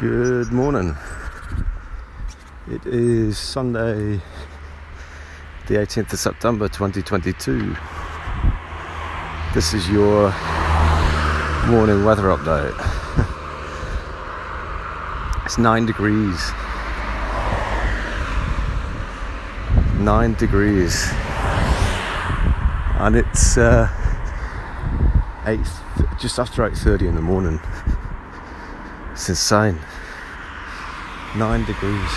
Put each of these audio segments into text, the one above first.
Good morning. It is Sunday, the 18th of September 2022. This is your morning weather update. it's nine degrees. Nine degrees. And it's uh, eight, just after 8.30 in the morning. It's insane. Nine degrees.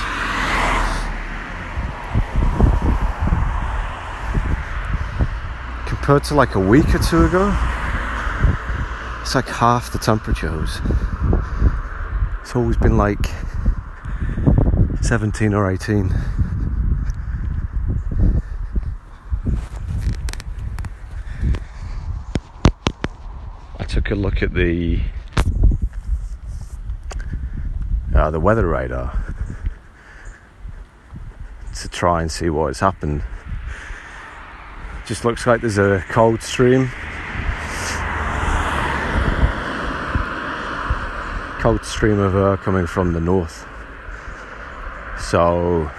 Compared to like a week or two ago, it's like half the temperatures. It's always been like 17 or 18. I took a look at the the weather radar to try and see what has happened. Just looks like there's a cold stream. Cold stream of air coming from the north. So,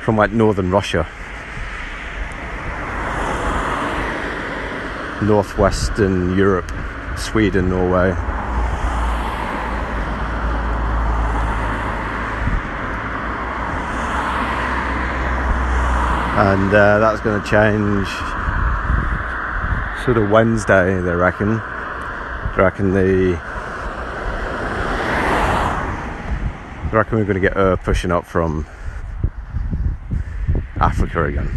from like northern Russia, northwestern Europe, Sweden, Norway. And uh, that's going to change sort of Wednesday, they reckon. They reckon the. They reckon we're going to get air pushing up from Africa again.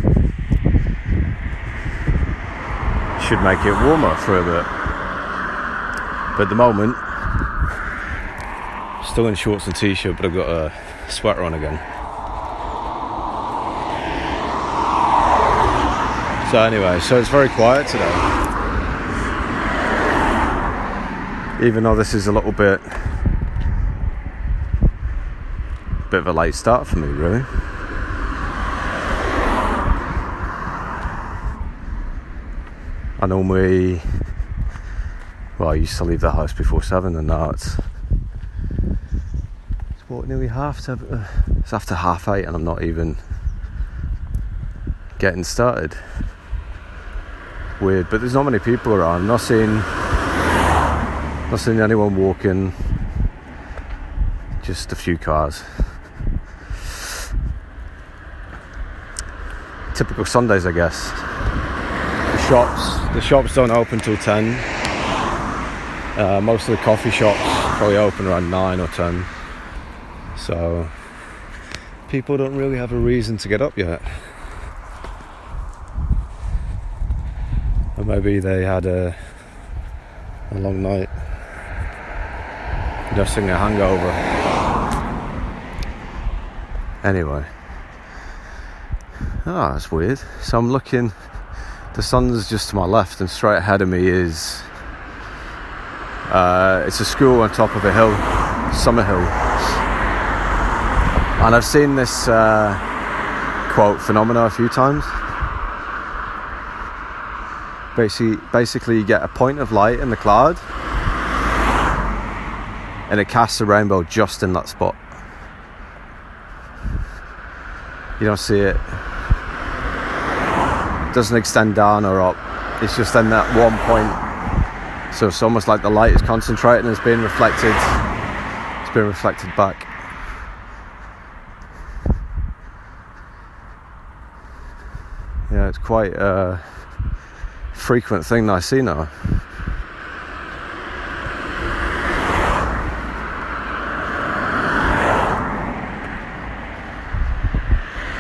Should make it warmer for a bit. But at the moment, still in shorts and t-shirt, but I've got a sweater on again. So anyway, so it's very quiet today. Even though this is a little bit bit of a late start for me really. I normally well I used to leave the house before seven and now it's it's what nearly half seven uh, it's after half eight and I'm not even getting started weird, but there's not many people around. I'm not seeing, not seeing anyone walking. Just a few cars. Typical Sundays, I guess. The shops, the shops don't open till ten. Uh, most of the coffee shops probably open around nine or ten. So people don't really have a reason to get up yet. Maybe they had a, a long night nursing a hangover. Anyway. Ah, oh, that's weird. So I'm looking, the sun's just to my left, and straight ahead of me is. Uh, it's a school on top of a hill, Summerhill. And I've seen this uh, quote phenomena a few times basically basically you get a point of light in the cloud and it casts a rainbow just in that spot. You don't see it. Doesn't extend down or up. It's just in that one point. So it's almost like the light is concentrating and it's being reflected. It's being reflected back. Yeah it's quite uh frequent thing that I see now.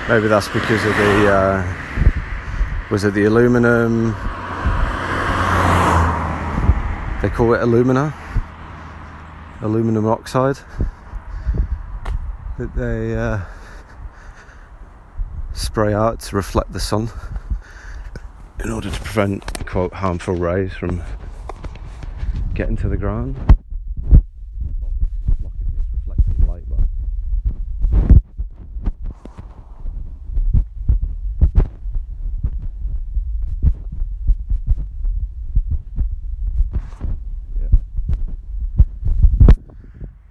Maybe that's because of the uh, was it the aluminum? They call it alumina, aluminum oxide that they uh, spray out to reflect the sun in order to prevent quote harmful rays from getting to the ground.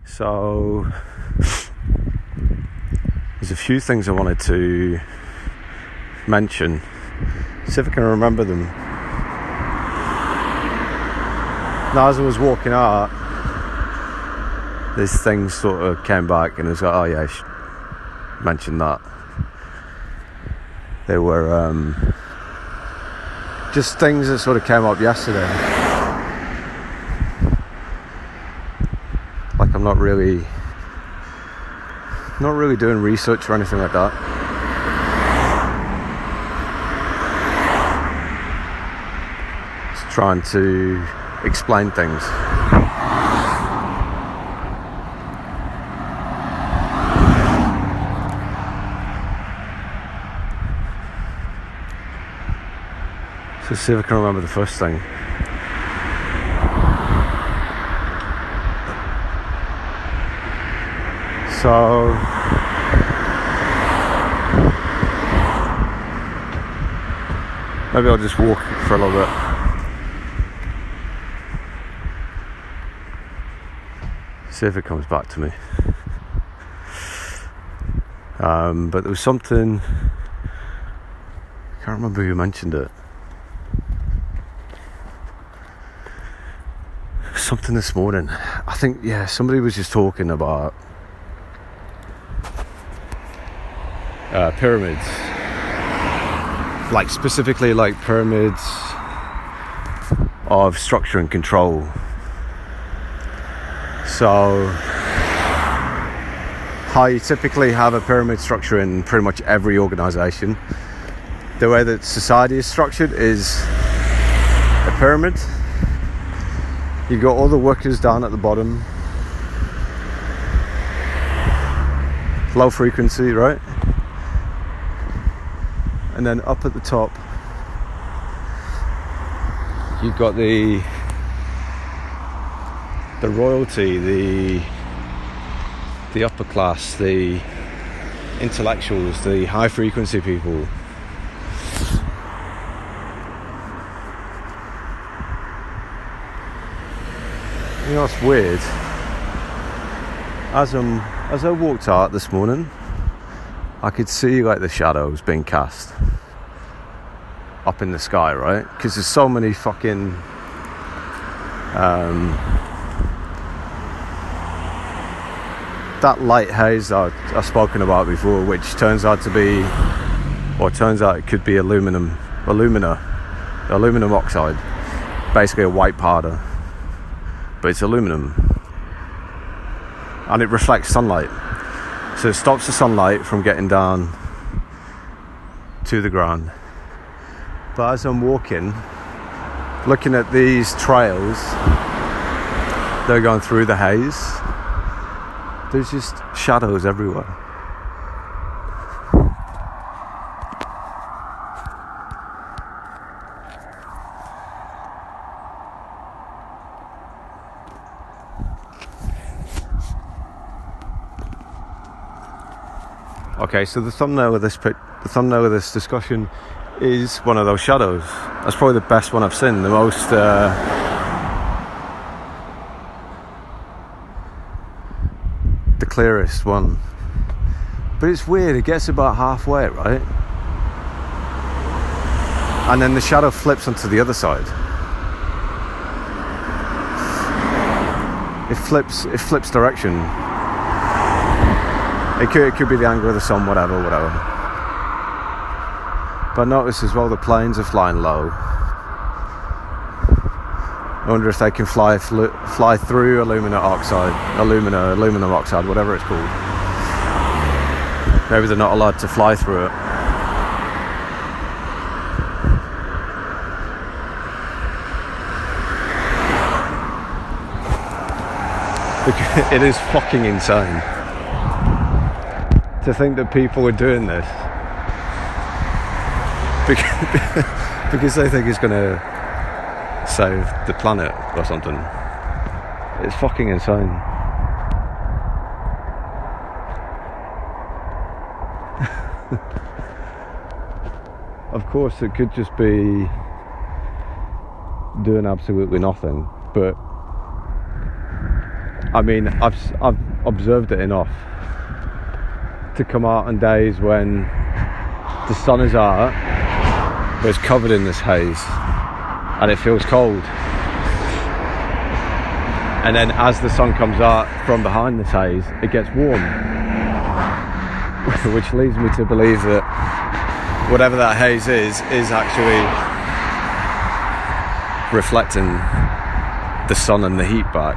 So there's a few things I wanted to mention. See if I can remember them. Now, as I was walking out, this thing sort of came back and it was like, oh yeah, I should mention that. They were um, just things that sort of came up yesterday. Like I'm not really, not really doing research or anything like that. Trying to explain things. So see if I can remember the first thing. So maybe I'll just walk for a little bit. See if it comes back to me. Um, but there was something. I can't remember who mentioned it. something this morning. I think, yeah, somebody was just talking about uh, pyramids. Like, specifically, like pyramids of structure and control. So, how you typically have a pyramid structure in pretty much every organization. The way that society is structured is a pyramid You've got all the workers down at the bottom. Low frequency, right? And then up at the top, you've got the the royalty, the the upper class, the intellectuals, the high frequency people You know what's weird? As um as I walked out this morning, I could see like the shadows being cast up in the sky, right? Because there's so many fucking um, that light haze I've spoken about before, which turns out to be, or turns out it could be aluminum, alumina, aluminum oxide, basically a white powder but it's aluminum and it reflects sunlight. So it stops the sunlight from getting down to the ground. But as I'm walking, looking at these trails, they're going through the haze, there's just shadows everywhere. Okay, so the thumbnail of this the thumbnail of this discussion is one of those shadows. That's probably the best one I've seen. The most. Uh, clearest one. But it's weird, it gets about halfway, right? And then the shadow flips onto the other side. It flips it flips direction it could, it could be the angle of the sun, whatever, whatever. But notice as well the planes are flying low. I wonder if they can fly fl- fly through alumina oxide, alumina, aluminum oxide, whatever it's called. Maybe they're not allowed to fly through it. it is fucking insane to think that people are doing this because, because they think it's going to save the planet or something. It's fucking insane. of course, it could just be doing absolutely nothing, but I mean, I've I've observed it enough to come out on days when the sun is out, but it's covered in this haze, and it feels cold. And then as the sun comes out from behind the haze, it gets warm, which leads me to believe that whatever that haze is, is actually reflecting the sun and the heat back.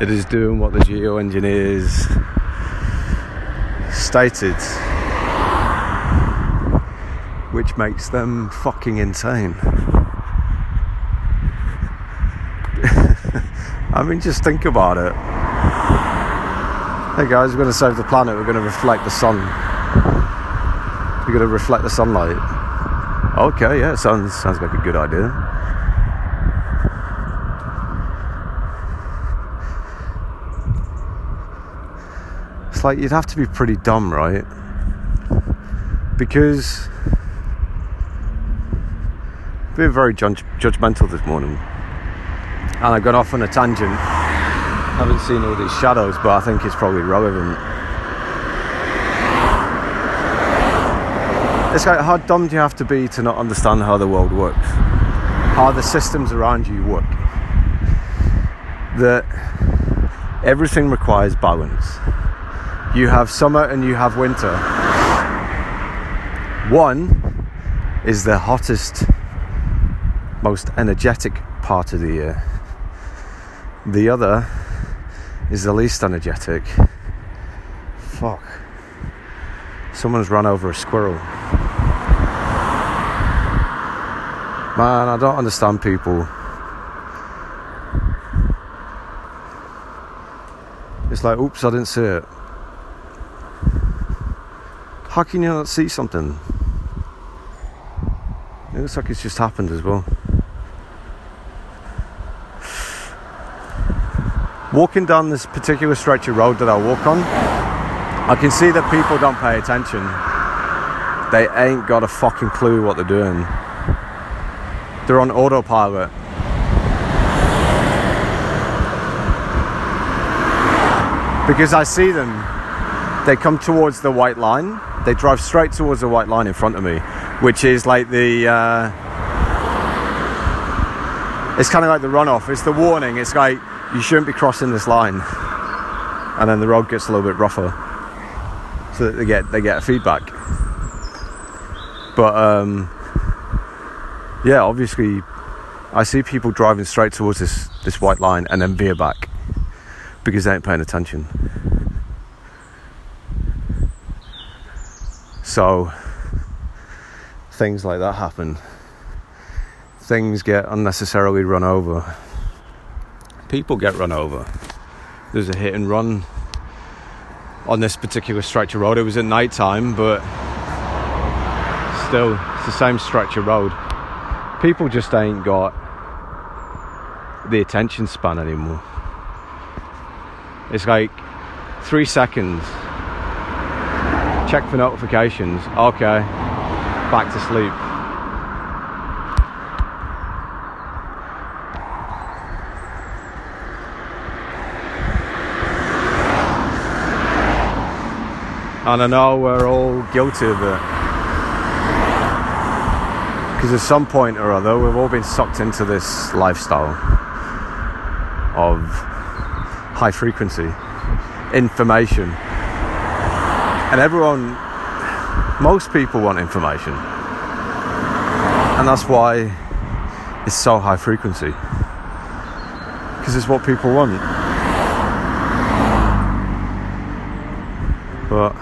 It is doing what the geoengineers stated, which makes them fucking insane. I mean, just think about it. Hey guys, we're going to save the planet. We're going to reflect the sun. We're going to reflect the sunlight. Okay, yeah, sounds sounds like a good idea. It's like you'd have to be pretty dumb, right? Because being very judge- judgmental this morning, and I've got off on a tangent. I haven't seen all these shadows, but I think it's probably relevant. It's like how dumb do you have to be to not understand how the world works, how the systems around you work. That everything requires balance you have summer and you have winter. One is the hottest, most energetic part of the year. The other is the least energetic. Fuck. Someone's run over a squirrel. Man, I don't understand people. It's like, oops, I didn't see it. How can you not see something? It looks like it's just happened as well. Walking down this particular stretch of road that I walk on, I can see that people don't pay attention. They ain't got a fucking clue what they're doing. They're on autopilot. Because I see them, they come towards the white line they drive straight towards the white line in front of me, which is like the. Uh, it's kind of like the runoff. It's the warning. It's like you shouldn't be crossing this line, and then the road gets a little bit rougher, so that they get they get a feedback. But um, yeah, obviously, I see people driving straight towards this this white line and then veer back because they ain't paying attention. So things like that happen. Things get unnecessarily run over. People get run over. There's a hit and run on this particular stretch of road. It was at night time, but still, it's the same stretch of road. People just ain't got the attention span anymore. It's like three seconds check for notifications. Okay, back to sleep. And I know we're all guilty of it. Because at some point or other, we've all been sucked into this lifestyle of high frequency information and everyone, most people want information. And that's why it's so high frequency. Because it's what people want. But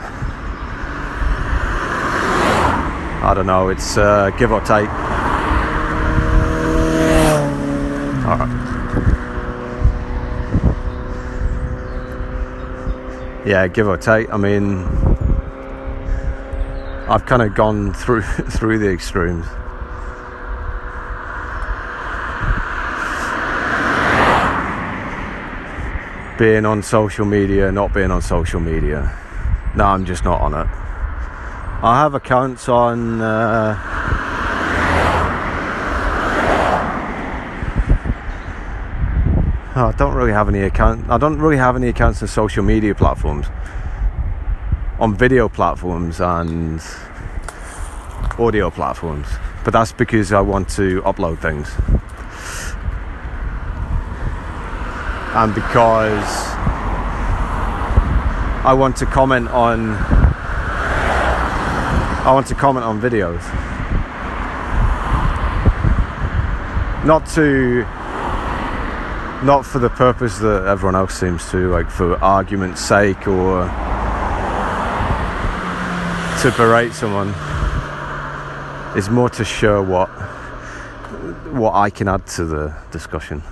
I don't know, it's uh, give or take. Alright. Yeah, give or take. I mean, I've kind of gone through through the extremes. Being on social media, not being on social media. No, I'm just not on it. I have accounts on. Uh, I don't really have any account. I don't really have any accounts on social media platforms, on video platforms and audio platforms. But that's because I want to upload things, and because I want to comment on. I want to comment on videos. Not to not for the purpose that everyone else seems to, like for argument's sake or to berate someone. It's more to show what what I can add to the discussion.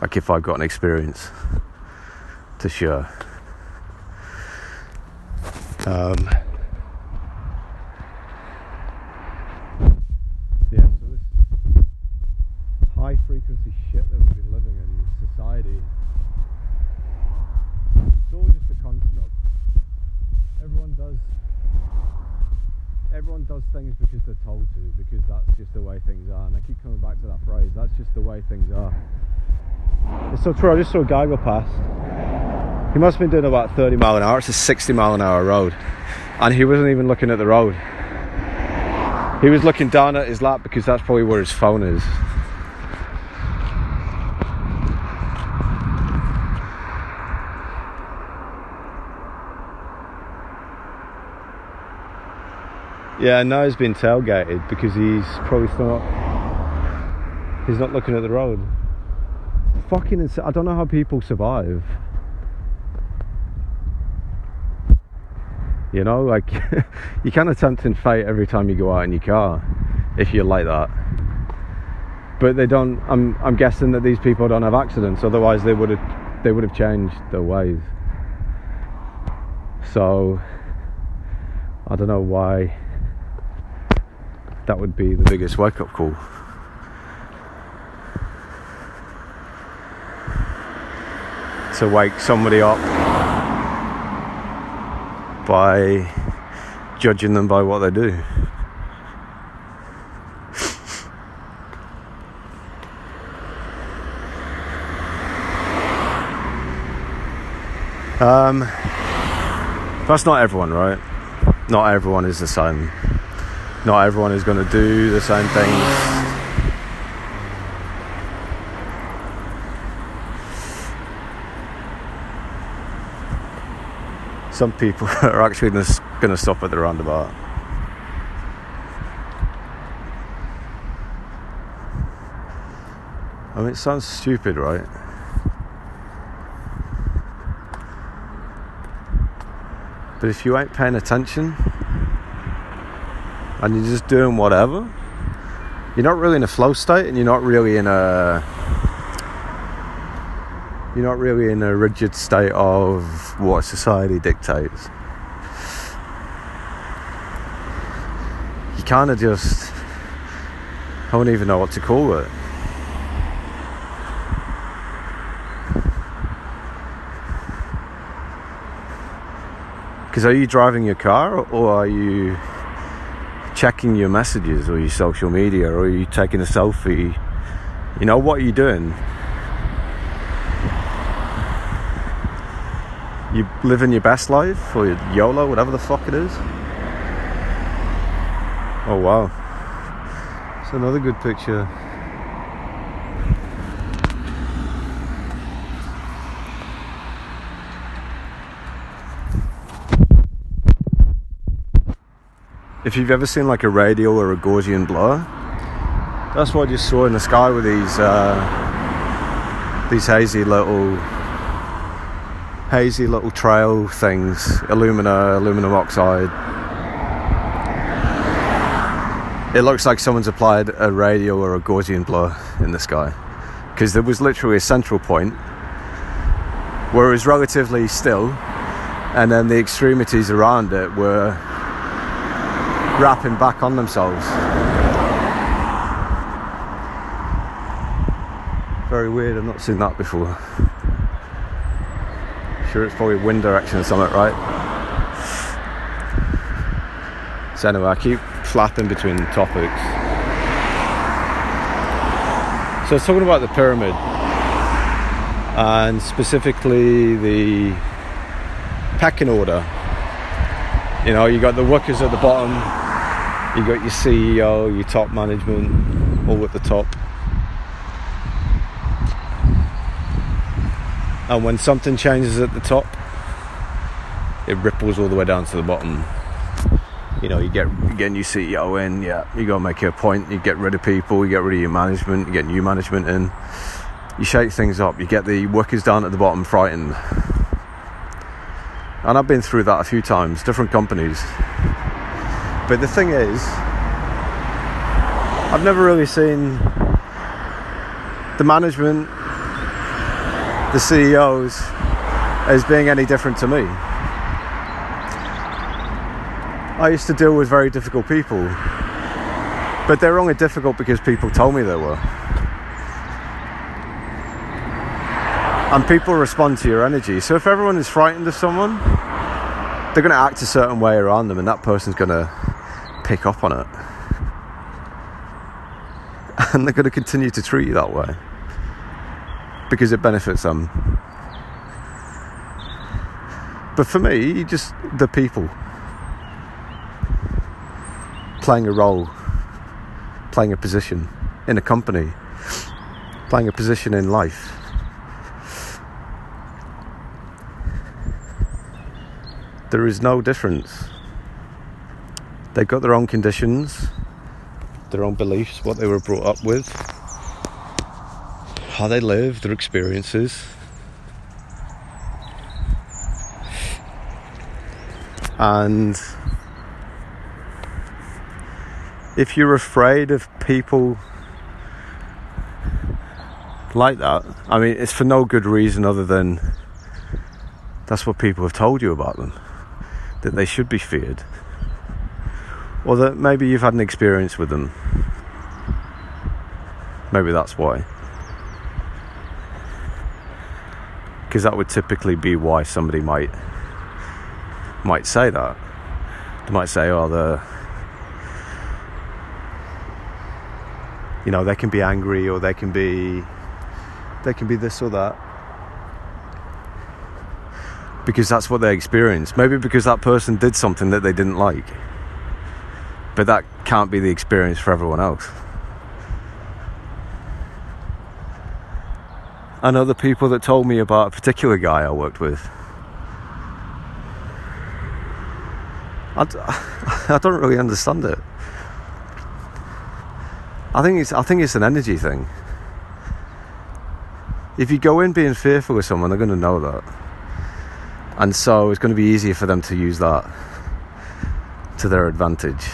Like if I've got an experience to share. Um, yeah, so this high frequency shit that we've been living in society, it's all just a construct. Everyone does everyone does things because they're told to, because that's just the way things are. And I keep coming back to that phrase, that's just the way things are. So true, I just saw a guy go past. He must have been doing about 30 mile an hour, it's a 60 mile an hour road. And he wasn't even looking at the road. He was looking down at his lap because that's probably where his phone is. Yeah, now he's been tailgated because he's probably still not. He's not looking at the road. Fucking insane. I don't know how people survive. You know, like you can't attempt in fate every time you go out in your car if you're like that. But they don't. I'm I'm guessing that these people don't have accidents. Otherwise, they would have they would have changed their ways. So I don't know why that would be the biggest wake up call. To wake somebody up by judging them by what they do. Um, that's not everyone, right? Not everyone is the same not everyone is going to do the same things. Some people are actually going to stop at the roundabout. I mean, it sounds stupid, right? But if you ain't paying attention, and you're just doing whatever, you're not really in a flow state and you're not really in a you're not really in a rigid state of what society dictates. You kind of just I don't even know what to call it. Because are you driving your car or are you checking your messages or your social media or are you taking a selfie? You know, what are you doing? You living your best life or your YOLO, whatever the fuck it is? Oh wow. It's another good picture. if you've ever seen like a radial or a Gaussian blur, that's what you saw in the sky with these uh, these hazy little hazy little trail things, alumina, aluminum oxide. It looks like someone's applied a radial or a Gaussian blur in the sky because there was literally a central point where it was relatively still, and then the extremities around it were wrapping back on themselves. Very weird, I've not seen that before. Sure, it's probably wind direction or something, right? So, anyway, I keep flapping between topics. So, I was talking about the pyramid. and specifically the pecking order. You know, you got the workers at the bottom, you got your CEO, your top management, all at the top. And when something changes at the top, it ripples all the way down to the bottom. You know, you get again you new CEO in, yeah, you go make a point, you get rid of people, you get rid of your management, you get new management in, you shake things up, you get the workers down at the bottom frightened. And I've been through that a few times, different companies. But the thing is, I've never really seen the management, the CEOs, as being any different to me. I used to deal with very difficult people, but they're only difficult because people told me they were. And people respond to your energy. So if everyone is frightened of someone, they're going to act a certain way around them, and that person's going to pick up on it. And they're going to continue to treat you that way because it benefits them. But for me, just the people playing a role, playing a position in a company, playing a position in life. There is no difference. They've got their own conditions, their own beliefs, what they were brought up with, how they live, their experiences. And if you're afraid of people like that, I mean, it's for no good reason other than that's what people have told you about them, that they should be feared, or that maybe you've had an experience with them. Maybe that's why. Because that would typically be why somebody might might say that. They might say, "Oh, the you know they can be angry or they can be they can be this or that. Because that's what they experience maybe because that person did something that they didn't like. But that can't be the experience for everyone else and other people that told me about a particular guy I worked with I d- I don't really understand it I think it's I think it's an energy thing. If you go in being fearful of someone, they're going to know that, and so it's going to be easier for them to use that to their advantage.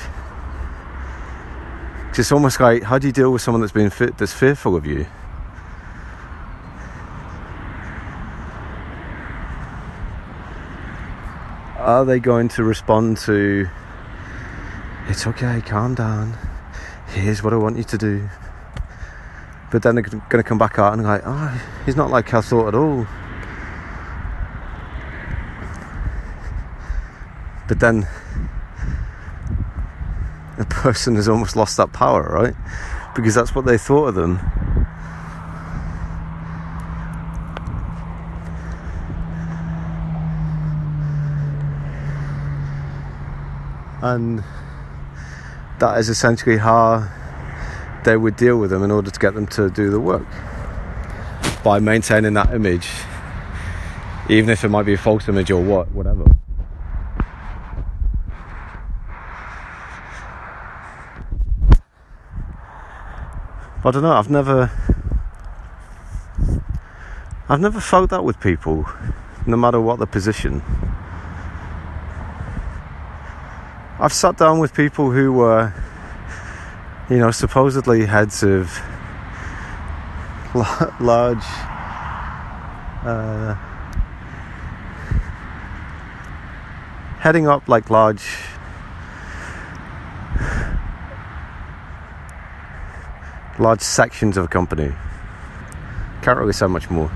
It's almost like how do you deal with someone that's being that's fearful of you? Are they going to respond to? It's okay, calm down here's what I want you to do. But then they're going to come back out and like, oh, he's not like I thought at all. But then the person has almost lost that power, right? Because that's what they thought of them. And that is essentially how they would deal with them in order to get them to do the work. By maintaining that image even if it might be a false image or what whatever. I don't know I've never I've never felt that with people no matter what the position I've sat down with people who were, you know, supposedly heads of large uh, heading up like large large sections of a company. Can't really say much more.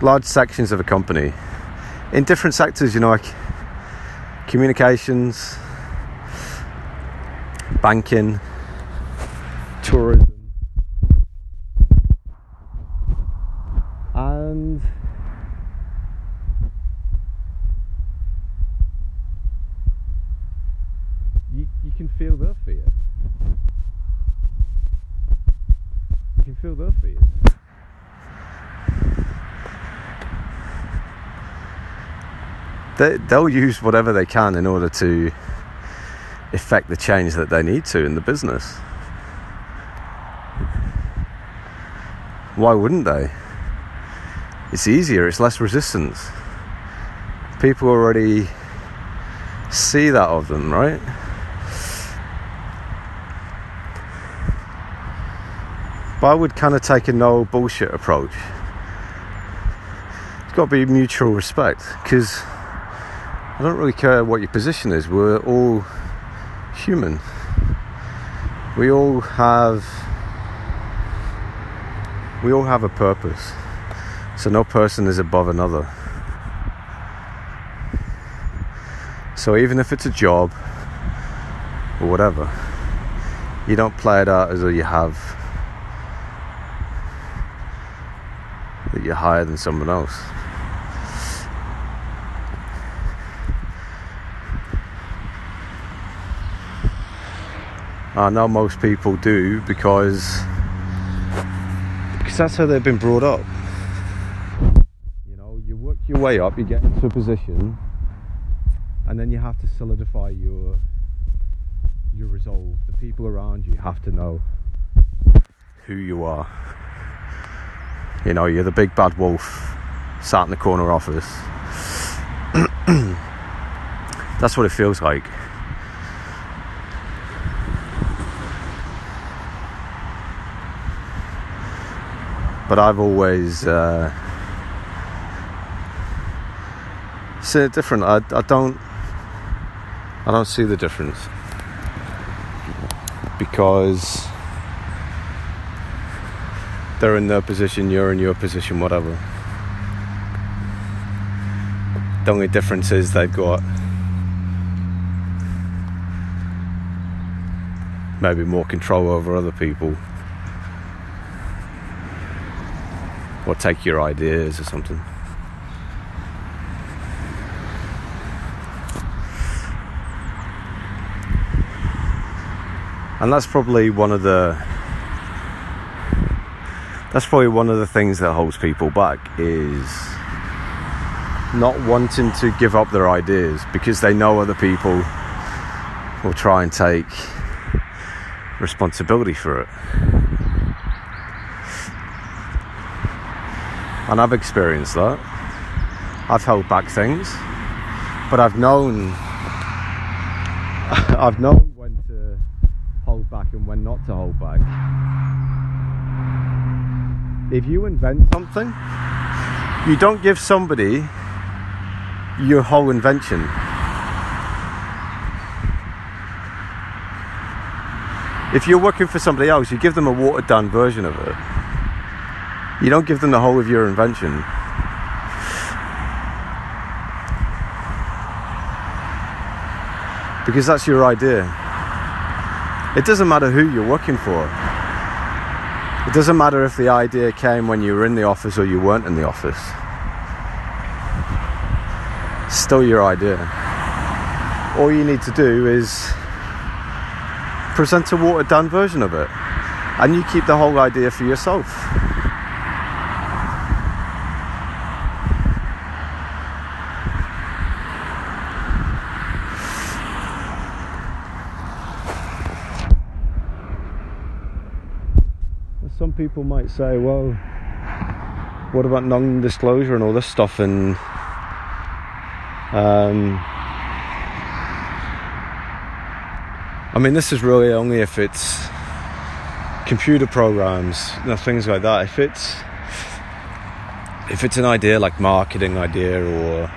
Large sections of a company. In different sectors you know like communications banking, tourism, and you, you can feel their fear. You can feel their fear. They, they'll use whatever they can in order to effect the change that they need to in the business. Why wouldn't they? It's easier, it's less resistance. People already see that of them, right? But I would kind of take a no bullshit approach. It's got to be mutual respect because I don't really care what your position is. We're all human. We all have we all have a purpose. So no person is above another. So even if it's a job or whatever, you don't play it out as though you have that you're higher than someone else. I know most people do because because that's how they've been brought up. You know, you work your way up, you get into a position, and then you have to solidify your your resolve. The people around you have to know who you are. You know, you're the big bad wolf sat in the corner office. That's what it feels like. But I've always uh, seen it different. I, I don't I don't see the difference because they're in their position, you're in your position, whatever. The only difference is they've got maybe more control over other people or take your ideas or something. And that's probably one of the that's probably one of the things that holds people back is not wanting to give up their ideas because they know other people will try and take responsibility for it. And I've experienced that. I've held back things, but I've known I've known when to hold back and when not to hold back if you invent something, you don't give somebody your whole invention. If you're working for somebody else, you give them a watered down version of it. You don't give them the whole of your invention. Because that's your idea. It doesn't matter who you're working for. It doesn't matter if the idea came when you were in the office or you weren't in the office. Still your idea. All you need to do is present a watered down version of it. And you keep the whole idea for yourself. some people might say, well, what about non-disclosure and all this stuff? And um, I mean, this is really only if it's computer programs, you know, things like that. If it's if it's an idea like marketing idea or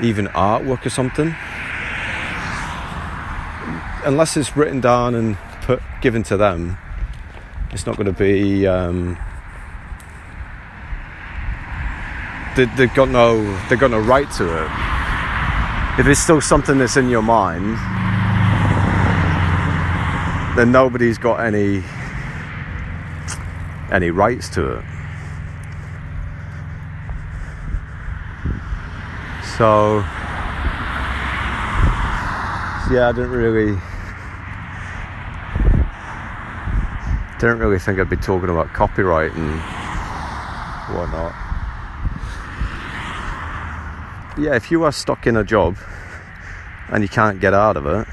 even artwork or something, unless it's written down and put given to them it's not going to be. Um, they, they've got no. They've got no right to it. If it's still something that's in your mind, then nobody's got any any rights to it. So yeah, I didn't really Didn't really think I'd be talking about copyright and whatnot. Yeah, if you are stuck in a job and you can't get out of it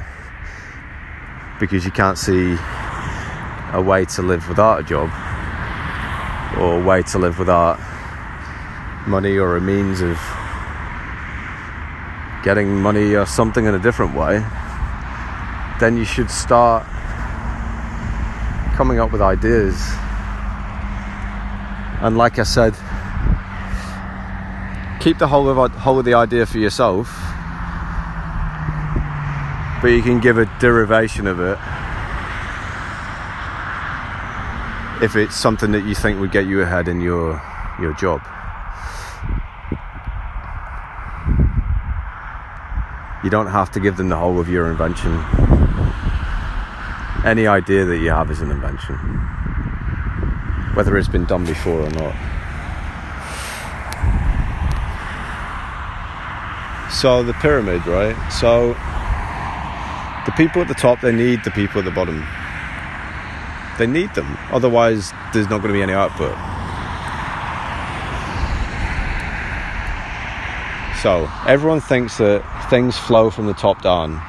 because you can't see a way to live without a job or a way to live without money or a means of getting money or something in a different way, then you should start coming up with ideas. And like I said, keep the whole of whole of the idea for yourself, but you can give a derivation of it if it's something that you think would get you ahead in your your job. You don't have to give them the whole of your invention. Any idea that you have is an invention, whether it's been done before or not. So, the pyramid, right? So, the people at the top, they need the people at the bottom. They need them, otherwise, there's not going to be any output. So, everyone thinks that things flow from the top down.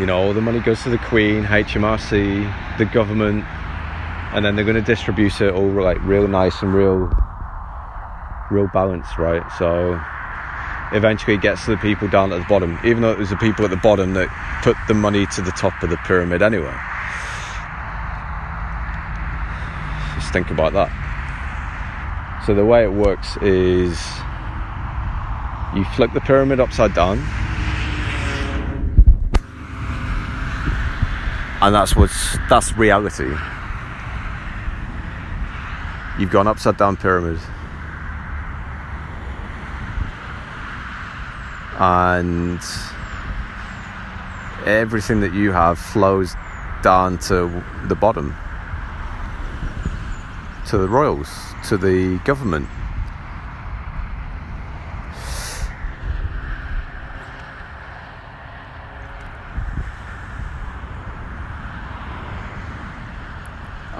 You know, all the money goes to the Queen, HMRC, the government, and then they're going to distribute it all like real nice and real, real balanced, right? So, eventually it gets to the people down at the bottom, even though it was the people at the bottom that put the money to the top of the pyramid anyway. Just think about that. So, the way it works is you flip the pyramid upside down and that's what's that's reality. You've gone upside down pyramid and everything that you have flows down to the bottom. To the royals to the government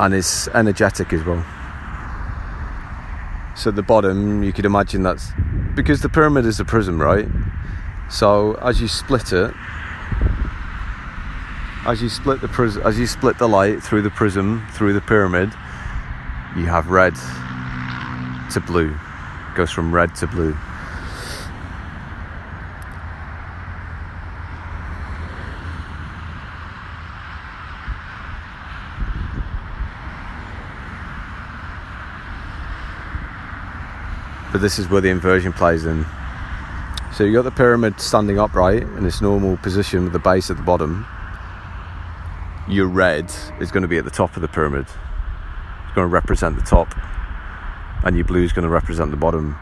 and is energetic as well. So at the bottom, you could imagine that's because the pyramid is a prism, right? So as you split it, as you split the prism, as you split the light through the prism through the pyramid, you have red to blue. It goes from red to blue. But this is where the inversion plays in. So you've got the pyramid standing upright in its normal position with the base at the bottom. Your red is going to be at the top of the pyramid. It's going to represent the top, and your blue is going to represent the bottom.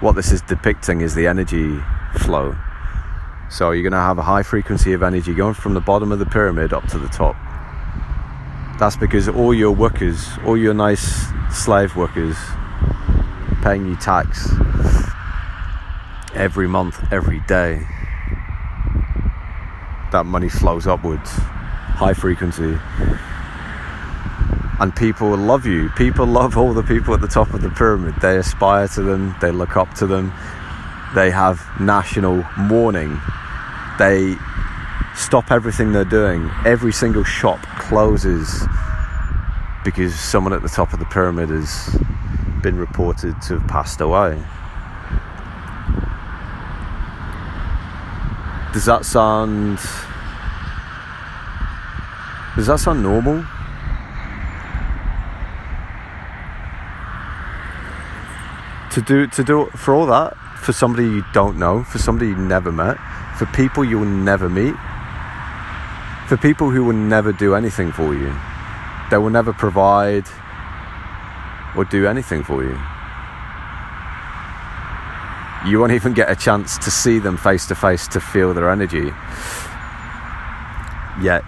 What this is depicting is the energy flow. So you're going to have a high frequency of energy going from the bottom of the pyramid up to the top. That's because all your workers, all your nice slave workers, paying you tax every month, every day. That money flows upwards, high frequency. And people love you. People love all the people at the top of the pyramid. They aspire to them, they look up to them, they have national mourning. They stop everything they're doing. Every single shop closes because someone at the top of the pyramid is been reported to have passed away. Does that sound. Does that sound normal? To do to do for all that for somebody you don't know, for somebody you never met, for people you will never meet, for people who will never do anything for you. They will never provide, or do anything for you. You won't even get a chance to see them face to face to feel their energy. Yet,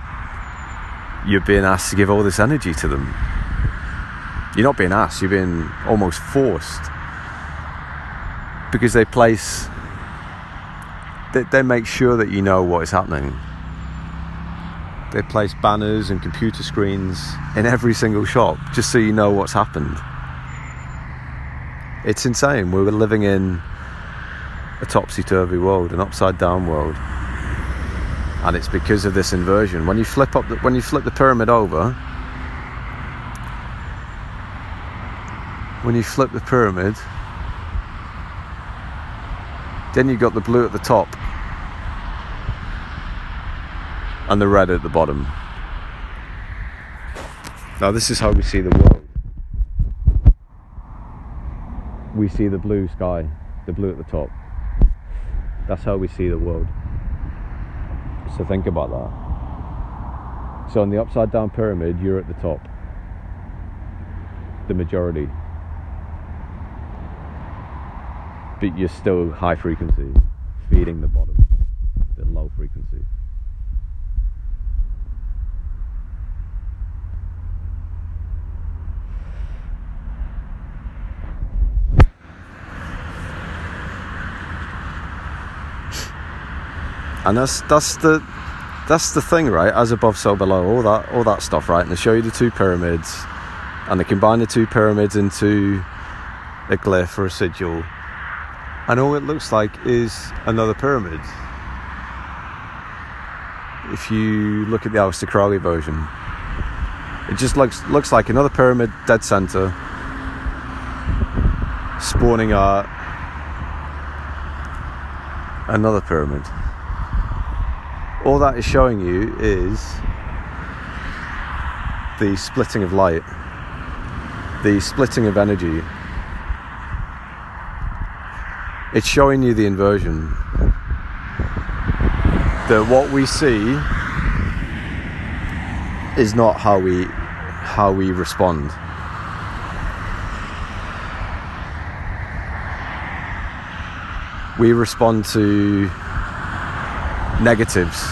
you're being asked to give all this energy to them. You're not being asked, you're being almost forced. because they place they, they make sure that you know what is happening. They place banners and computer screens in every single shop just so you know what's happened. It's insane. We were living in a topsy turvy world, an upside down world. And it's because of this inversion. When you flip up the, when you flip the pyramid over, when you flip the pyramid, then you've got the blue at the top and the red at the bottom. Now, this is how we see the world. We see the blue sky, the blue at the top. That's how we see the world. So, think about that. So, in the upside down pyramid, you're at the top, the majority. But you're still high frequency, feeding the bottom, the low frequency. And that's that's the that's the thing, right? As above, so below. All that all that stuff, right? And they show you the two pyramids, and they combine the two pyramids into a glyph or a sigil, and all it looks like is another pyramid. If you look at the Aleister Crowley version, it just looks looks like another pyramid, dead center, spawning art, another pyramid all that is showing you is the splitting of light, the splitting of energy. It's showing you the inversion. That what we see is not how we how we respond. We respond to negatives.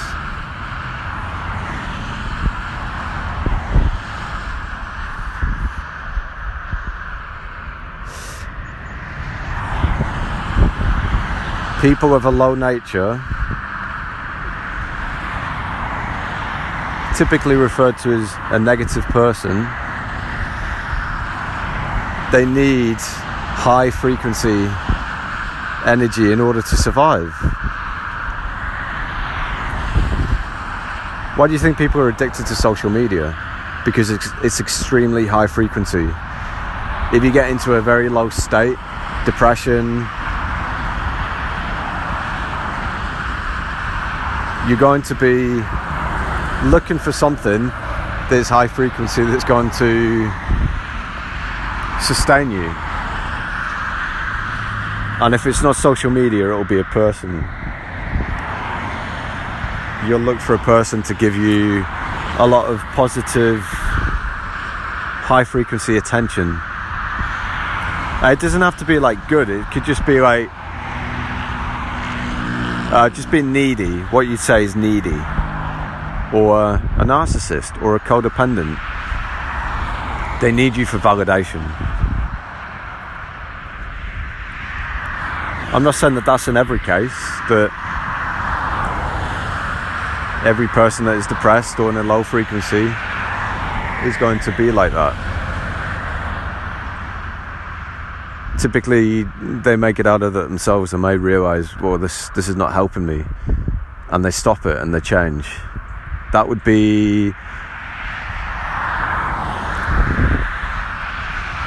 People of a low nature, typically referred to as a negative person, they need high frequency energy in order to survive. Why do you think people are addicted to social media? Because it's, it's extremely high frequency. If you get into a very low state, depression, you're going to be looking for something that's high frequency that's going to sustain you. And if it's not social media, it'll be a person you'll look for a person to give you a lot of positive, high frequency attention. it doesn't have to be like good, it could just be like uh, just being needy. What you'd say is needy, or a narcissist, or a codependent. They need you for validation. I'm not saying that that's in every case, but every person that is depressed or in a low frequency is going to be like that. Typically, they make it out of it themselves and may realize, well, this this is not helping me, and they stop it and they change. That would be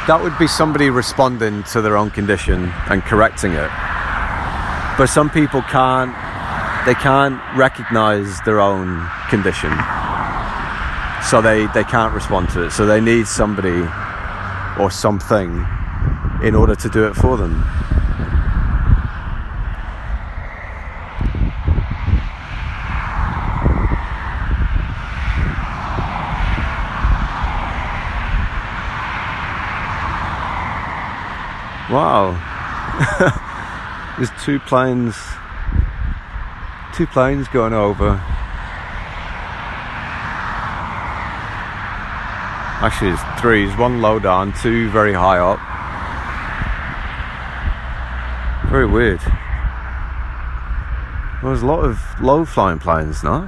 that would be somebody responding to their own condition and correcting it. But some people can't they can't recognize their own condition. So they, they can't respond to it. So they need somebody or something in order to do it for them. Wow. There's two planes two planes going over. Actually, it's three. There's one low down, two very high up. Very weird. Well, there's a lot of low flying planes now.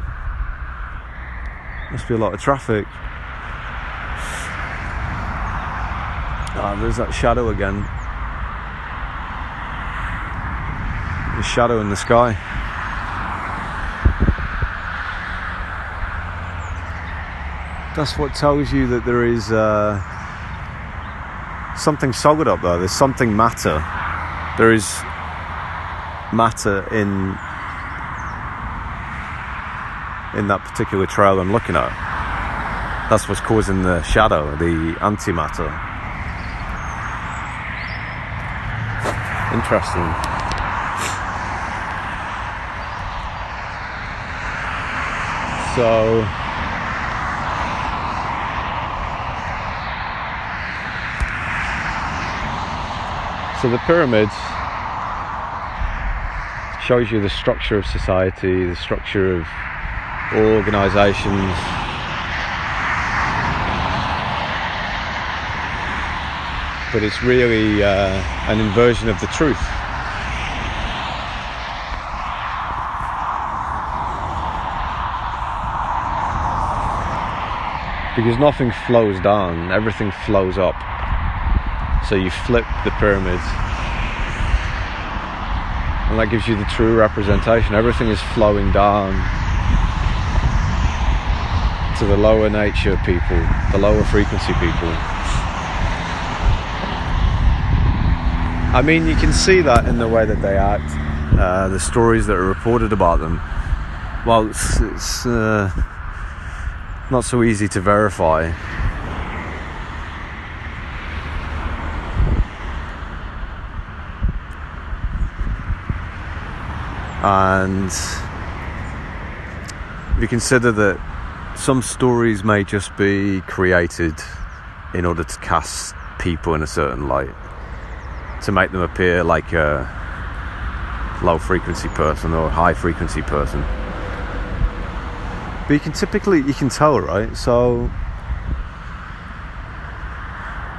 Must be a lot of traffic. Ah, there's that shadow again. The shadow in the sky. That's what tells you that there is uh, something solid up there. There's something matter. There is matter in in that particular trail I'm looking at. That's what's causing the shadow, the antimatter. Interesting. So So the pyramids shows you the structure of society, the structure of organizations. But it's really uh, an inversion of the truth. Because nothing flows down, everything flows up. So you flip the pyramids and that gives you the true representation. Everything is flowing down to the lower nature people, the lower frequency people. I mean, you can see that in the way that they act, uh, the stories that are reported about them. Well, it's, it's uh, not so easy to verify. And if you consider that some stories may just be created in order to cast people in a certain light, to make them appear like a low frequency person or a high frequency person. But you can typically you can tell, right? So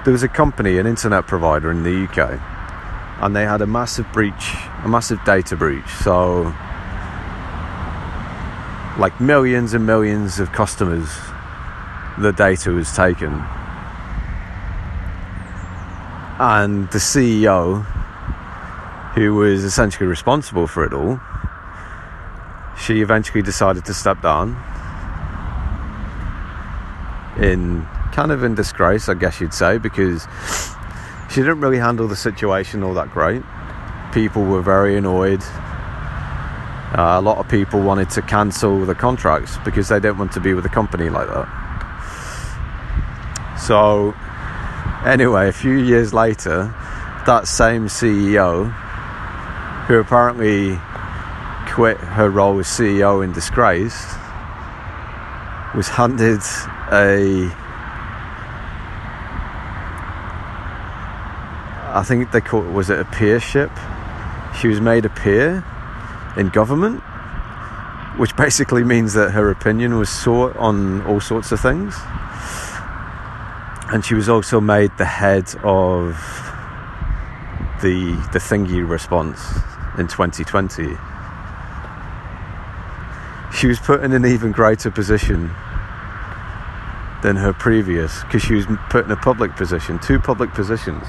there was a company, an internet provider in the UK, and they had a massive breach, a massive data breach. So, like millions and millions of customers, the data was taken. And the CEO, who was essentially responsible for it all, she eventually decided to step down in kind of in disgrace, I guess you'd say, because she didn't really handle the situation all that great. People were very annoyed. Uh, a lot of people wanted to cancel the contracts because they didn't want to be with a company like that. So, anyway, a few years later, that same CEO, who apparently quit her role as CEO in disgrace, was handed a I think they called was it a peership? She was made a peer in government, which basically means that her opinion was sought on all sorts of things. And she was also made the head of the the thingy response in 2020. She was put in an even greater position than her previous because she was put in a public position, two public positions.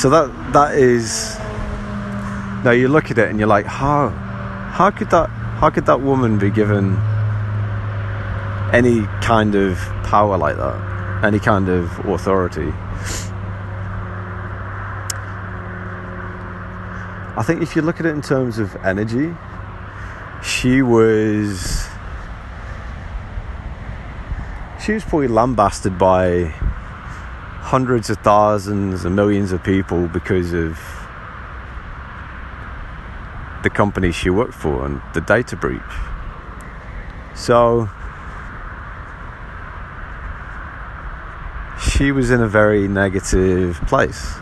So that that is now you look at it and you're like, how how could that how could that woman be given any kind of power like that, any kind of authority? I think if you look at it in terms of energy, she was she was probably lambasted by hundreds of thousands and millions of people because of the company she worked for and the data breach. So she was in a very negative place.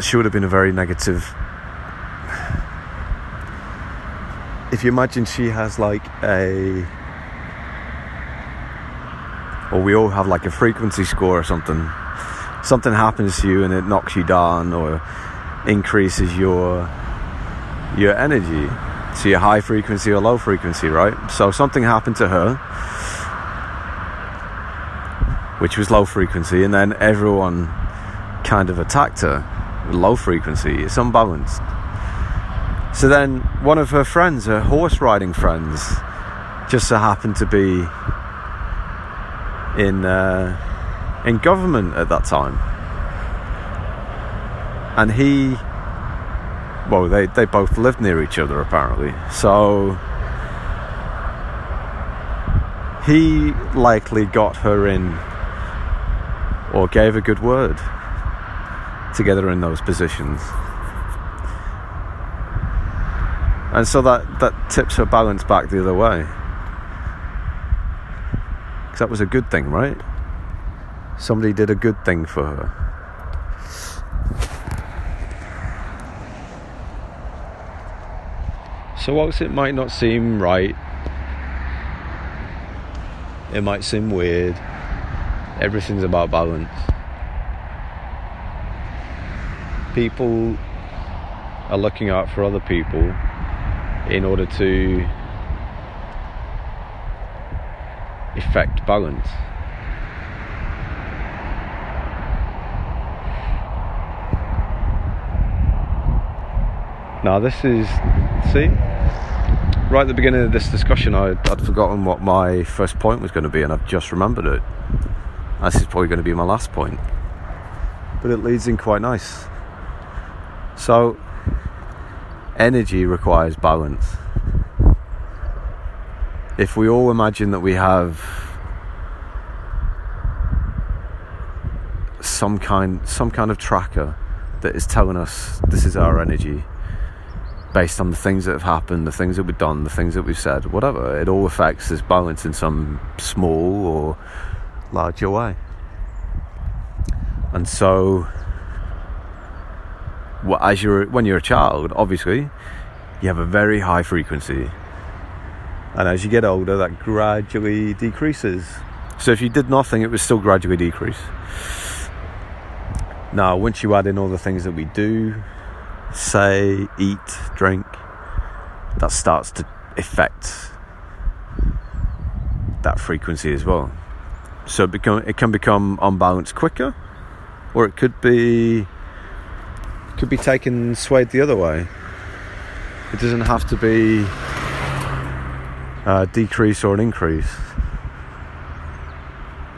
She would have been a very negative. If you imagine she has like a or we all have like a frequency score or something. Something happens to you and it knocks you down or increases your your energy. So your high frequency or low frequency, right? So something happened to her which was low frequency, and then everyone kind of attacked her. With low frequency, it's unbalanced. So then one of her friends, her horse riding friends, just so happened to be in uh, in government at that time, and he, well, they they both lived near each other apparently. So he likely got her in or gave a good word together in those positions. And so that, that tips her balance back the other way. That was a good thing, right? Somebody did a good thing for her. So, whilst it might not seem right, it might seem weird everything's about balance. People are looking out for other people in order to effect balance. Now, this is, see, right at the beginning of this discussion, I, would forgotten what my first point was going to be, and I've just remembered it. This is probably going to be my last point, but it leads in quite nice. So, energy requires balance. If we all imagine that we have some kind some kind of tracker that is telling us this is our energy based on the things that have happened, the things that we've done, the things that we've said, whatever. It all affects this balance in some small or larger way. And so, well, as you're when you're a child, obviously, you have a very high frequency, and as you get older, that gradually decreases. So if you did nothing, it would still gradually decrease. Now, once you add in all the things that we do, say, eat, drink, that starts to affect that frequency as well. So it, become, it can become unbalanced quicker, or it could be could be taken swayed the other way. It doesn't have to be a decrease or an increase.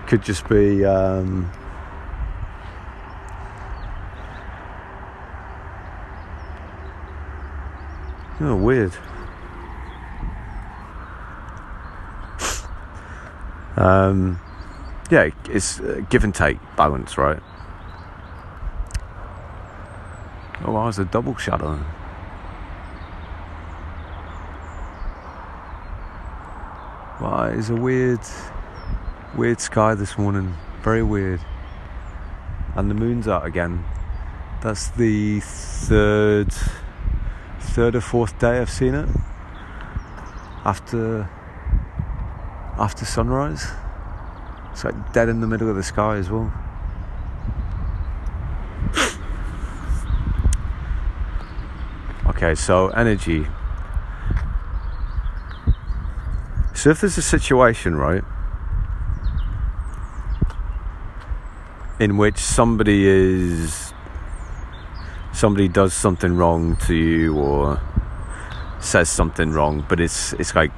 Could just be um, oh, weird. Um, yeah, it's give and take balance, right? Oh, wow, it's a double shadow. Wow, it's a weird, weird sky this morning. Very weird. And the moon's out again. That's the third, third or fourth day I've seen it. After, after sunrise. It's like dead in the middle of the sky as well. Okay, so energy. So if there's a situation, right, in which somebody is somebody does something wrong to you or says something wrong, but it's it's like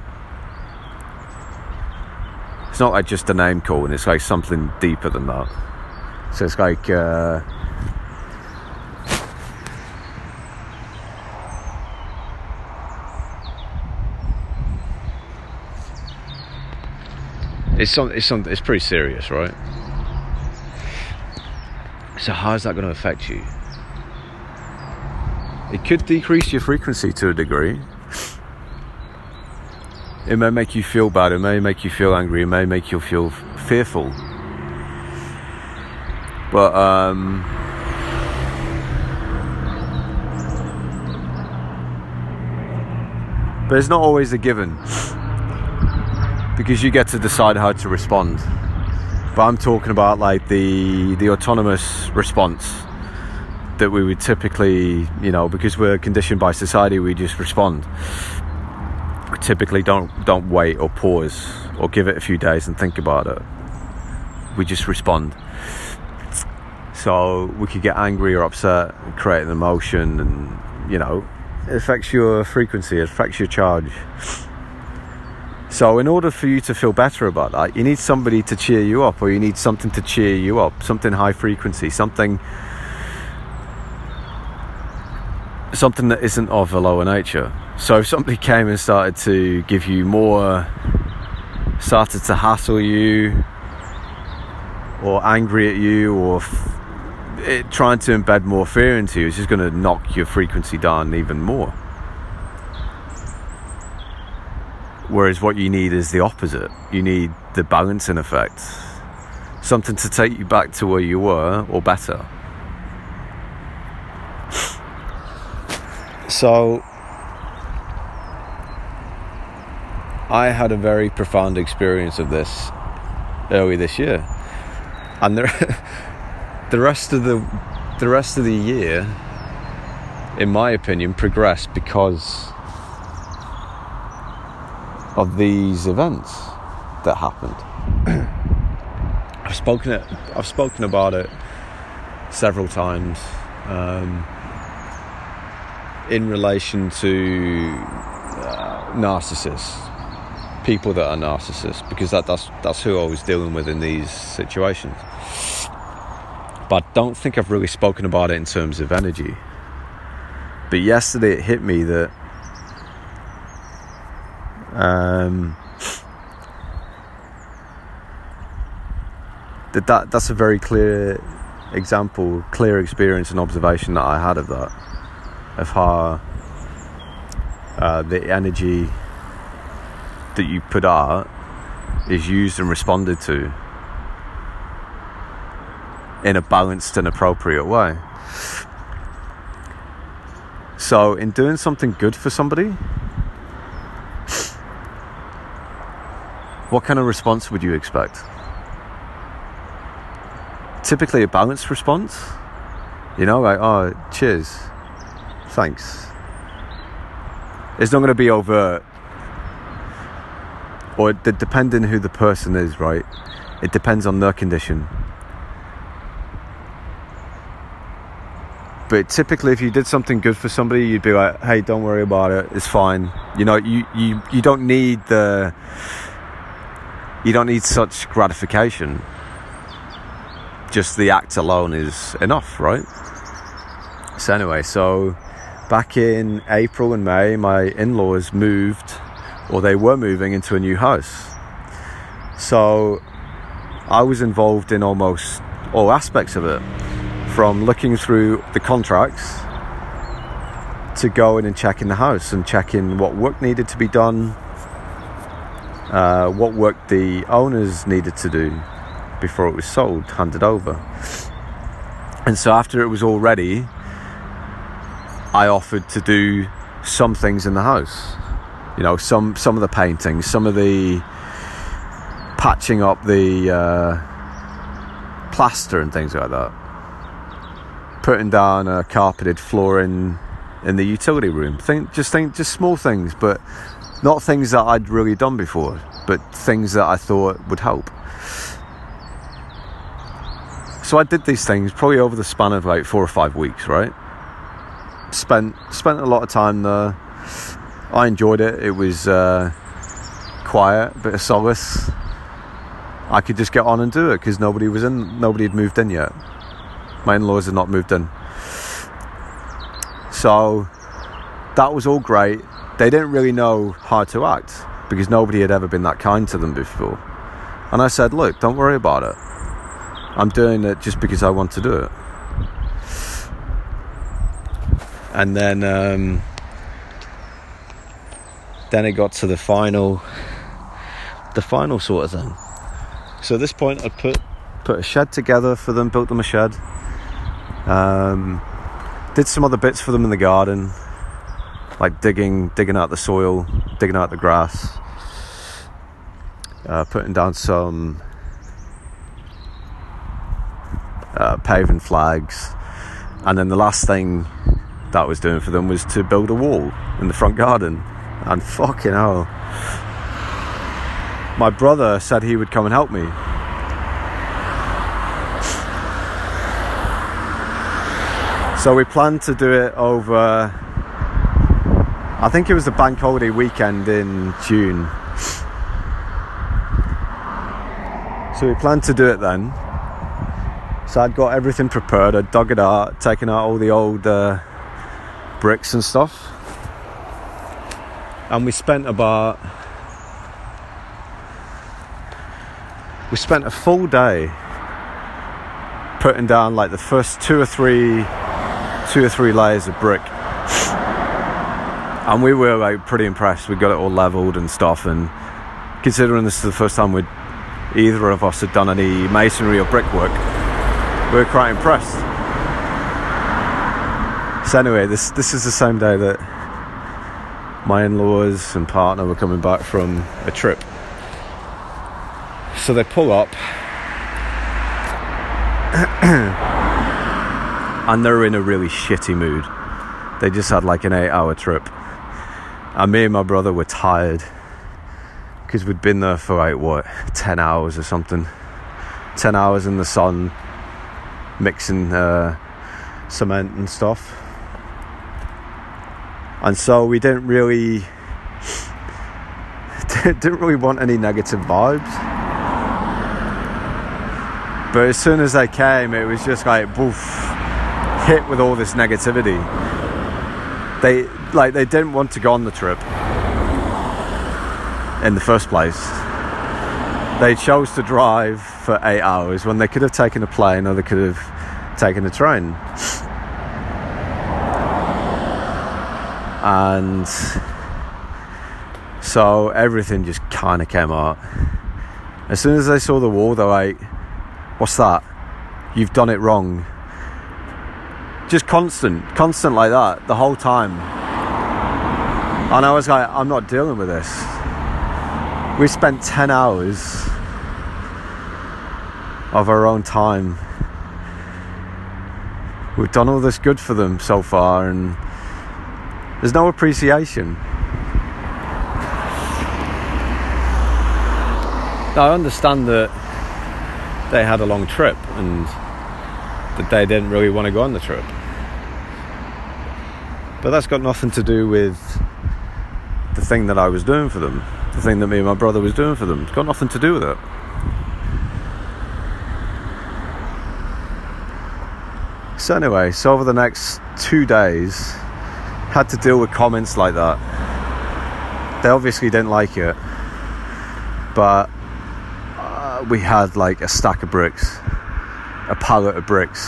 it's not like just a name calling, it's like something deeper than that. So it's like uh, It's some, it's some, it's pretty serious, right? So how is that going to affect you? It could decrease your frequency to a degree. It may make you feel bad. It may make you feel angry. It may make you feel fearful. But um, but it's not always a given because you get to decide how to respond. but I'm talking about like the the autonomous response that we would typically, you know, because we're conditioned by society, we just respond. We typically don't don't wait or pause or give it a few days and think about it. We just respond. So we could get angry or upset, and create an emotion, and you know, it affects your frequency, it affects your charge. So, in order for you to feel better about that, you need somebody to cheer you up, or you need something to cheer you up, something high frequency, something something that isn't of a lower nature. So, if somebody came and started to give you more, started to hassle you, or angry at you, or f- it, trying to embed more fear into you, it's just going to knock your frequency down even more. Whereas what you need is the opposite. You need the balancing effect. Something to take you back to where you were or better. So, I had a very profound experience of this early this year. And the, the rest of the the rest of the year in my opinion progressed because of these events that happened. I've spoken it. I've spoken about it several times um, in relation to uh, narcissists, people that are narcissists, because that, that's that's who I was dealing with in these situations. But I don't think I've really spoken about it in terms of energy. But yesterday it hit me that um, that, that that's a very clear example, clear experience and observation that I had of that, of how uh, the energy that you put out is used and responded to in a balanced and appropriate way. So, in doing something good for somebody, what kind of response would you expect? Typically, a balanced response. You know, like, oh, cheers, thanks. It's not going to be overt, or depending who the person is, right? It depends on their condition. But typically, if you did something good for somebody, you'd be like, "Hey, don't worry about it. It's fine." You know, you you you don't need the you don't need such gratification. Just the act alone is enough, right? So anyway, so back in April and May, my in-laws moved, or they were moving into a new house. So I was involved in almost all aspects of it from looking through the contracts to going and checking the house and checking what work needed to be done, uh, what work the owners needed to do before it was sold, handed over. And so after it was all ready, I offered to do some things in the house. You know, some some of the painting, some of the patching up the uh, plaster and things like that putting down a carpeted floor in in the utility room. Think just think just small things, but not things that I'd really done before, but things that I thought would help. So I did these things probably over the span of like four or five weeks, right? Spent spent a lot of time there. I enjoyed it. It was uh, quiet, bit of solace. I could just get on and do it because nobody was in, nobody had moved in yet. My in laws had not moved in. So that was all great. They didn't really know how to act because nobody had ever been that kind to them before. And I said, Look, don't worry about it. I'm doing it just because I want to do it. And then, um, then it got to the final, the final sort of thing. So at this point, I put put a shed together for them, built them a shed. Um, did some other bits for them in the garden, like digging, digging out the soil, digging out the grass, uh, putting down some paving flags, and then the last thing that was doing for them was to build a wall in the front garden. And fucking hell. My brother said he would come and help me. So we planned to do it over, I think it was the bank holiday weekend in June. So we planned to do it then. So I'd got everything prepared, I'd dug it out, taken out all the old uh, bricks and stuff. And we spent about we spent a full day putting down like the first two or three two or three layers of brick. And we were like pretty impressed. We got it all leveled and stuff and considering this is the first time we'd either of us had done any masonry or brickwork we were quite impressed so anyway this this is the same day that my in-laws and partner were coming back from a trip so they pull up and they're in a really shitty mood. They just had like an eight hour trip. And me and my brother were tired because we'd been there for like what, 10 hours or something. 10 hours in the sun, mixing uh, cement and stuff. And so we didn't really didn't really want any negative vibes. But as soon as they came, it was just like boof, hit with all this negativity. They like they didn't want to go on the trip in the first place. They chose to drive for eight hours when they could have taken a plane or they could have taken a train. And so everything just kind of came out. As soon as they saw the wall, they're like, What's that? You've done it wrong. Just constant, constant like that the whole time. And I was like, I'm not dealing with this. We spent 10 hours of our own time. We've done all this good for them so far, and there's no appreciation. I understand that they had a long trip and that they didn't really want to go on the trip. But that's got nothing to do with the thing that I was doing for them, the thing that me and my brother was doing for them. It's got nothing to do with it. So anyway, so over the next two days, had to deal with comments like that. They obviously didn't like it, but uh, we had like a stack of bricks, a pallet of bricks.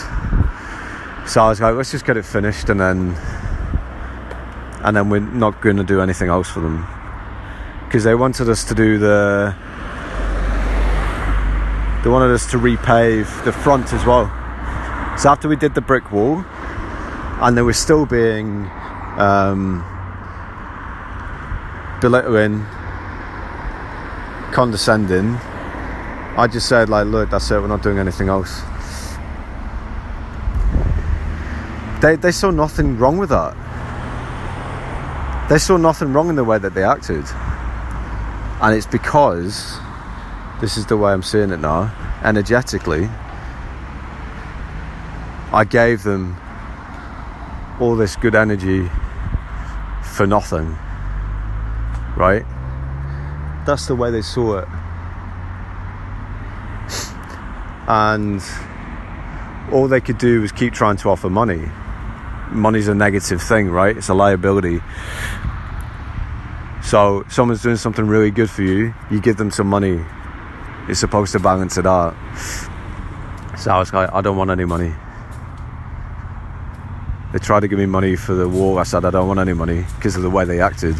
So I was like, let's just get it finished and then and then we're not going to do anything else for them because they wanted us to do the they wanted us to repave the front as well. So after we did the brick wall, and they were still being um, belittling, condescending, I just said like, look, that's it. We're not doing anything else. They they saw nothing wrong with that. They saw nothing wrong in the way that they acted, and it's because this is the way I'm seeing it now. Energetically, I gave them all this good energy for nothing. Right? That's the way they saw it. and all they could do was keep trying to offer money. Money's a negative thing, right? It's a liability. So, someone's doing something really good for you, you give them some money. It's supposed to balance it out. So I was like, I don't want any money. They tried to give me money for the war. I said, I don't want any money because of the way they acted.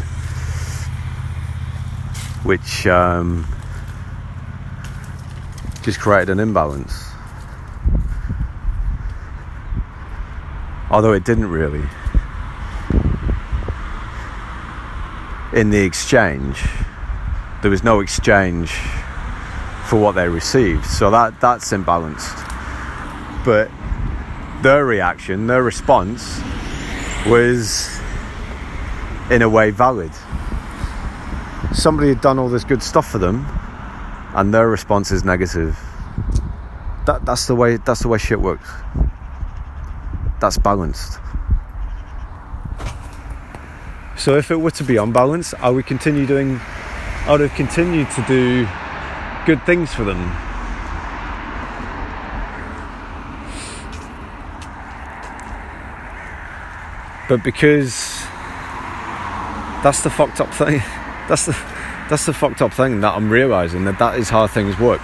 Which um, just created an imbalance. Although it didn't really. In the exchange, there was no exchange for what they received, so that that's imbalanced. But their reaction, their response was in a way valid. Somebody had done all this good stuff for them and their response is negative. That, that's the way that's the way shit works. That's balanced. So if it were to be unbalanced, I would continue doing I would have continued to do good things for them. But because that's the fucked up thing. That's the that's the fucked up thing that I'm realizing that that is how things work.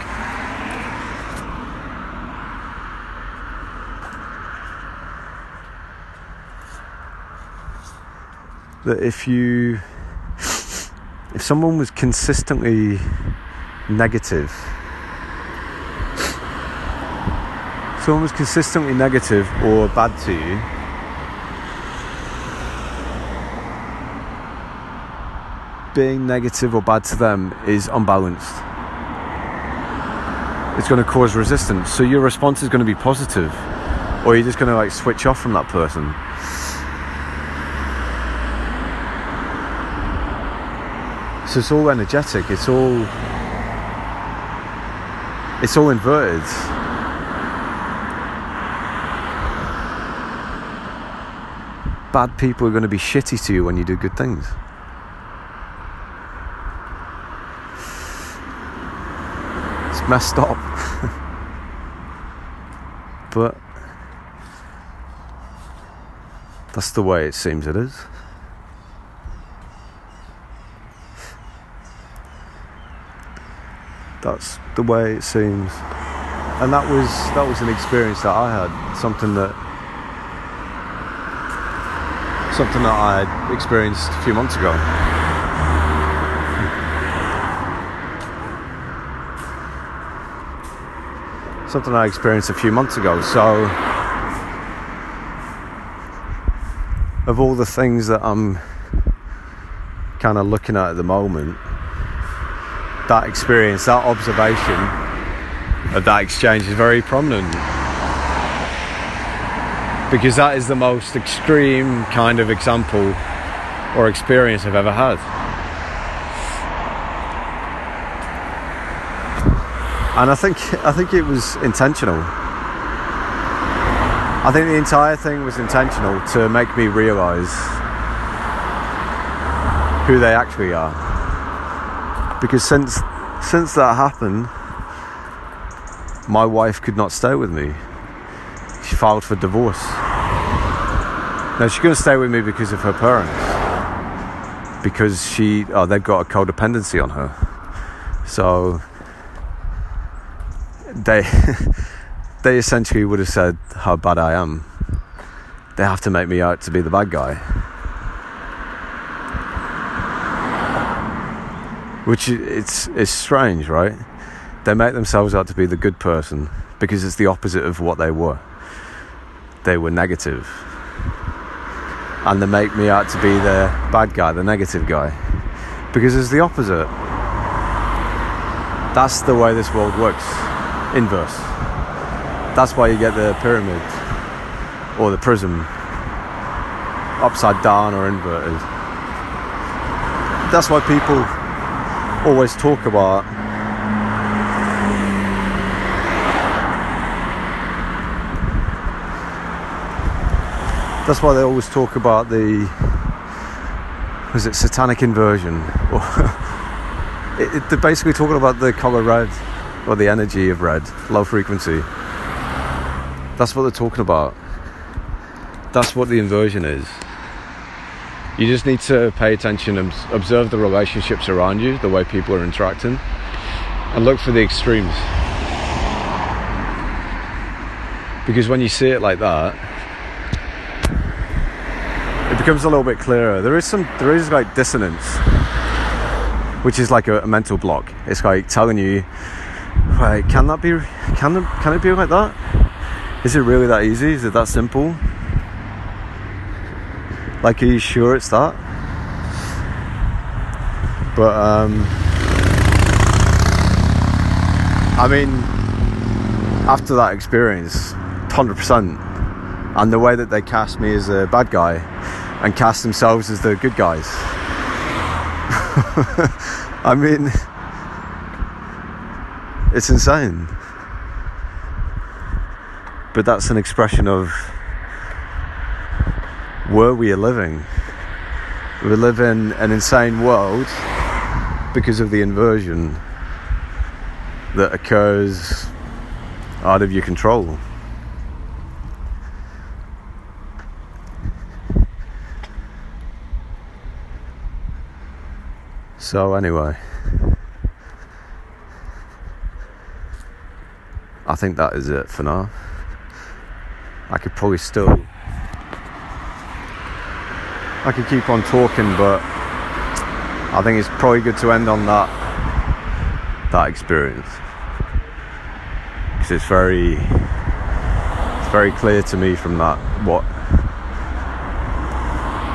That if you if someone was consistently negative someone was consistently negative or bad to you being negative or bad to them is unbalanced. It's going to cause resistance. So your response is going to be positive, or you're just going to like switch off from that person. So it's all energetic. It's all it's all inverted. Bad people are going to be shitty to you when you do good things. Messed up. but that's the way it seems it is. That's the way it seems. And that was that was an experience that I had, something that something that I experienced a few months ago. Something I experienced a few months ago. So, of all the things that I'm kind of looking at at the moment, that experience, that observation of that exchange is very prominent. Because that is the most extreme kind of example or experience I've ever had. And I think I think it was intentional. I think the entire thing was intentional to make me realise who they actually are. Because since since that happened, my wife could not stay with me. She filed for divorce. Now she to stay with me because of her parents. Because she, oh, they've got a codependency on her. So they they essentially would have said how bad I am. They have to make me out to be the bad guy. Which it's it's strange, right? They make themselves out to be the good person because it's the opposite of what they were. They were negative. And they make me out to be the bad guy, the negative guy. Because it's the opposite. That's the way this world works inverse. That's why you get the pyramid or the prism upside down or inverted. That's why people always talk about That's why they always talk about the was it satanic inversion or it, it, they're basically talking about the color red or the energy of red, low frequency. That's what they're talking about. That's what the inversion is. You just need to pay attention and observe the relationships around you, the way people are interacting, and look for the extremes. Because when you see it like that, it becomes a little bit clearer. There is some, there is like dissonance, which is like a, a mental block. It's like telling you Right, can that be? Can it, can it be like that? Is it really that easy? Is it that simple? Like, are you sure it's that? But um, I mean, after that experience, hundred percent, and the way that they cast me as a bad guy and cast themselves as the good guys. I mean, it's insane. But that's an expression of where we are living. We live in an insane world because of the inversion that occurs out of your control. So, anyway, I think that is it for now. I could probably still. I could keep on talking, but I think it's probably good to end on that that experience because it's very it's very clear to me from that what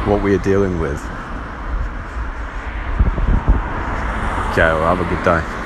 what we are dealing with. Okay, well have a good day.